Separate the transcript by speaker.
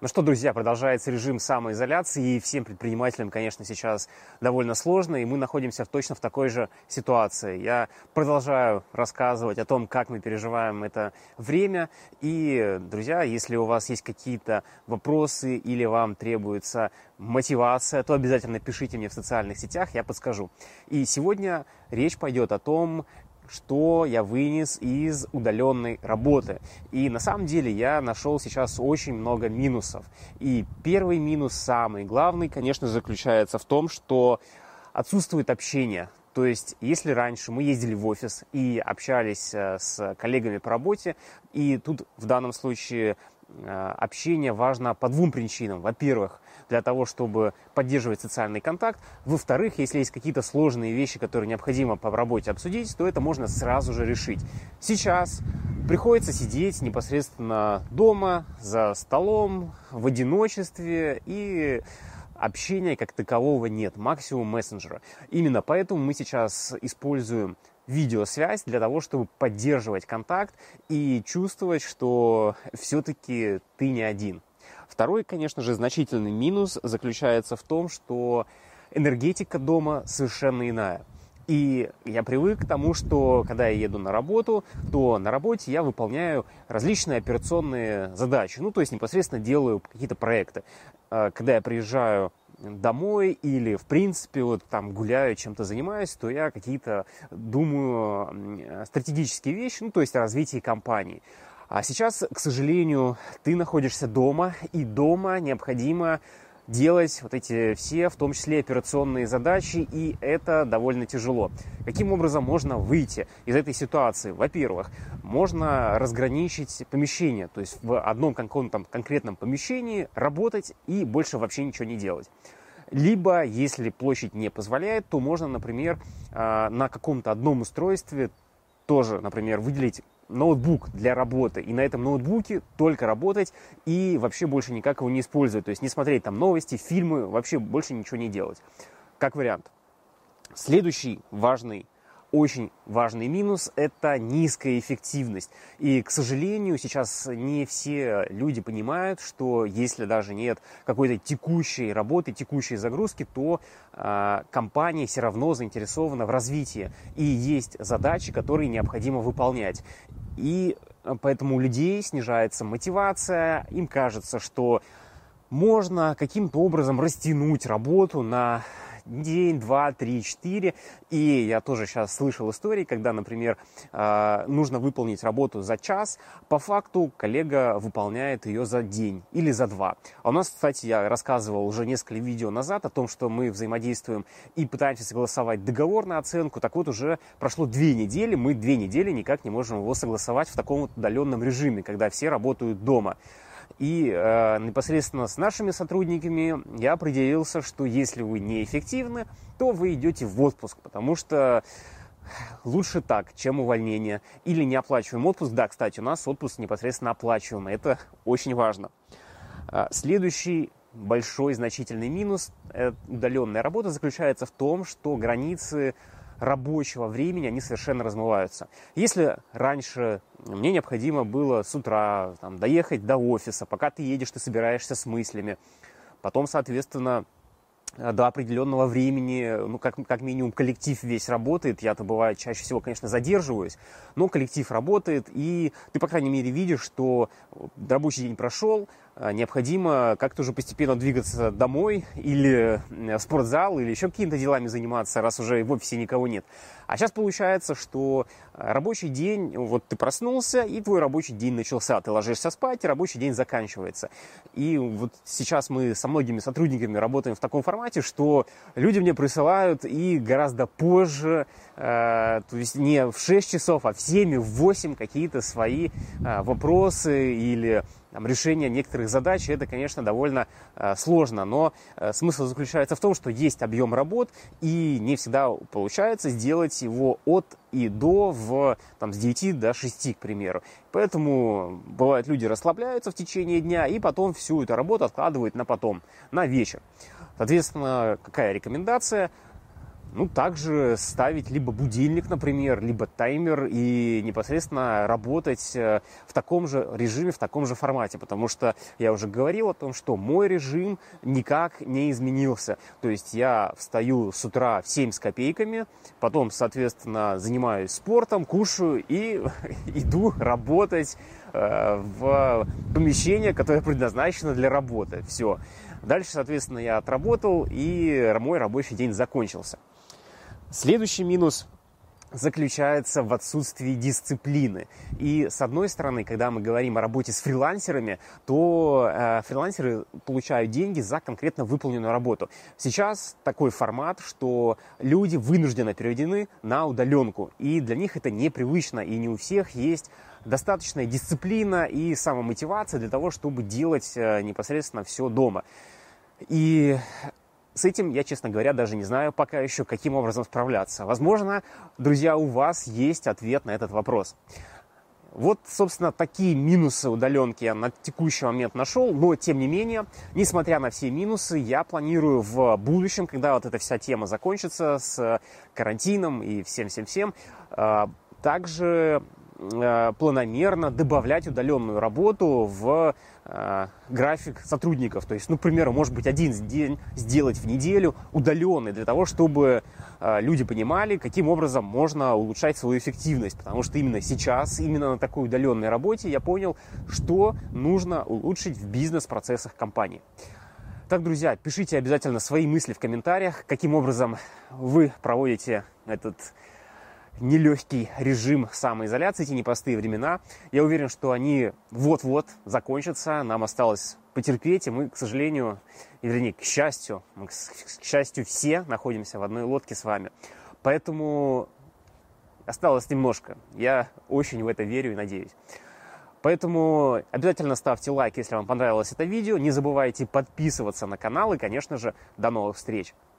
Speaker 1: Ну что, друзья, продолжается режим самоизоляции, и всем предпринимателям, конечно, сейчас довольно сложно, и мы находимся точно в такой же ситуации. Я продолжаю рассказывать о том, как мы переживаем это время, и, друзья, если у вас есть какие-то вопросы или вам требуется мотивация, то обязательно пишите мне в социальных сетях, я подскажу. И сегодня речь пойдет о том, что я вынес из удаленной работы. И на самом деле я нашел сейчас очень много минусов. И первый минус, самый главный, конечно, заключается в том, что отсутствует общение. То есть, если раньше мы ездили в офис и общались э, с коллегами по работе, и тут в данном случае общение важно по двум причинам. Во-первых, для того, чтобы поддерживать социальный контакт. Во-вторых, если есть какие-то сложные вещи, которые необходимо по работе обсудить, то это можно сразу же решить. Сейчас приходится сидеть непосредственно дома, за столом, в одиночестве и общения как такового нет, максимум мессенджера. Именно поэтому мы сейчас используем видеосвязь для того, чтобы поддерживать контакт и чувствовать, что все-таки ты не один. Второй, конечно же, значительный минус заключается в том, что энергетика дома совершенно иная. И я привык к тому, что когда я еду на работу, то на работе я выполняю различные операционные задачи. Ну, то есть непосредственно делаю какие-то проекты. А, когда я приезжаю домой или, в принципе, вот там гуляю, чем-то занимаюсь, то я какие-то думаю стратегические вещи, ну, то есть о развитии компании. А сейчас, к сожалению, ты находишься дома, и дома необходимо делать вот эти все, в том числе операционные задачи, и это довольно тяжело. Каким образом можно выйти из этой ситуации? Во-первых, можно разграничить помещение, то есть в одном каком-то конкретном помещении работать и больше вообще ничего не делать. Либо, если площадь не позволяет, то можно, например, а, на каком-то одном устройстве тоже, например, выделить ноутбук для работы, и на этом ноутбуке только работать и вообще больше никак его не использовать. То есть не смотреть там новости, фильмы, вообще больше ничего не делать. Как вариант. Следующий важный очень важный минус – это низкая эффективность. И, к сожалению, сейчас не все люди понимают, что если даже нет какой-то текущей работы, текущей загрузки, то э, компания все равно заинтересована в развитии. И есть задачи, которые необходимо выполнять. И э, поэтому у людей снижается мотивация, им кажется, что можно каким-то образом растянуть работу на день, два, три, четыре. И я тоже сейчас слышал истории, когда, например, а, нужно выполнить работу за час, по факту коллега выполняет ее за день или за два. А у нас, кстати, я рассказывал уже несколько видео назад о том, что мы взаимодействуем и пытаемся согласовать договор на оценку. Так вот, уже прошло две недели, мы две недели никак не можем его согласовать в таком вот удаленном режиме, когда все работают дома. И э, непосредственно с нашими сотрудниками я определился, что если вы неэффективны, то вы идете в отпуск, потому что лучше так, чем увольнение. Или неоплачиваемый отпуск. Да, кстати, у нас отпуск непосредственно оплачиваемый. Это очень важно. А, следующий большой значительный минус э, удаленной работы заключается в том, что границы рабочего времени, они совершенно размываются. Если раньше мне необходимо было с утра там, доехать до офиса, пока ты едешь, ты собираешься с мыслями, потом, соответственно, до определенного времени, ну, как, как минимум, коллектив весь работает. Я-то бывает чаще всего, конечно, задерживаюсь, но коллектив работает, и ты, по крайней мере, видишь, что рабочий день прошел, необходимо как-то уже постепенно двигаться домой или в спортзал, или еще какими-то делами заниматься, раз уже в офисе никого нет. А сейчас получается, что рабочий день, вот ты проснулся, и твой рабочий день начался. Ты ложишься спать, и рабочий день заканчивается. И вот сейчас мы со многими сотрудниками работаем в таком формате, что люди мне присылают и гораздо позже, э, то есть не в 6 часов, а в 7, в 8 какие-то свои э, вопросы или там, решение некоторых задач, это, конечно, довольно э, сложно, но э, смысл заключается в том, что есть объем работ, и не всегда получается сделать его от и до в, там, с 9 до 6, к примеру. Поэтому бывает, люди расслабляются в течение дня, и потом всю эту работу откладывают на потом, на вечер. Соответственно, какая рекомендация? Ну, также ставить либо будильник, например, либо таймер и непосредственно работать э, в таком же режиме, в таком же формате, потому что я уже говорил о том, что мой режим никак не изменился. То есть я встаю с утра в 7 с копейками, потом, соответственно, занимаюсь спортом, кушаю и иду работать э, в помещение, которое предназначено для работы. Все. Дальше, соответственно, я отработал, и мой рабочий день закончился. Следующий минус заключается в отсутствии дисциплины. И с одной стороны, когда мы говорим о работе с фрилансерами, то э, фрилансеры получают деньги за конкретно выполненную работу. Сейчас такой формат, что люди вынужденно переведены на удаленку, и для них это непривычно, и не у всех есть достаточная дисциплина и самомотивация для того, чтобы делать э, непосредственно все дома. И с этим я, честно говоря, даже не знаю пока еще, каким образом справляться. Возможно, друзья, у вас есть ответ на этот вопрос. Вот, собственно, такие минусы удаленки я на текущий момент нашел, но, тем не менее, несмотря на все минусы, я планирую в будущем, когда вот эта вся тема закончится с карантином и всем-всем-всем, а, также планомерно добавлять удаленную работу в э, график сотрудников. То есть, ну, к примеру, может быть, один день сделать в неделю удаленный для того, чтобы э, люди понимали, каким образом можно улучшать свою эффективность. Потому что именно сейчас, именно на такой удаленной работе я понял, что нужно улучшить в бизнес-процессах компании. Так, друзья, пишите обязательно свои мысли в комментариях, каким образом вы проводите этот нелегкий режим самоизоляции, эти непростые времена. Я уверен, что они вот-вот закончатся. Нам осталось потерпеть, и мы, к сожалению, и вернее, к счастью, мы, к счастью, все находимся в одной лодке с вами. Поэтому осталось немножко. Я очень в это верю и надеюсь. Поэтому обязательно ставьте лайк, если вам понравилось это видео. Не забывайте подписываться на канал и, конечно же, до новых встреч.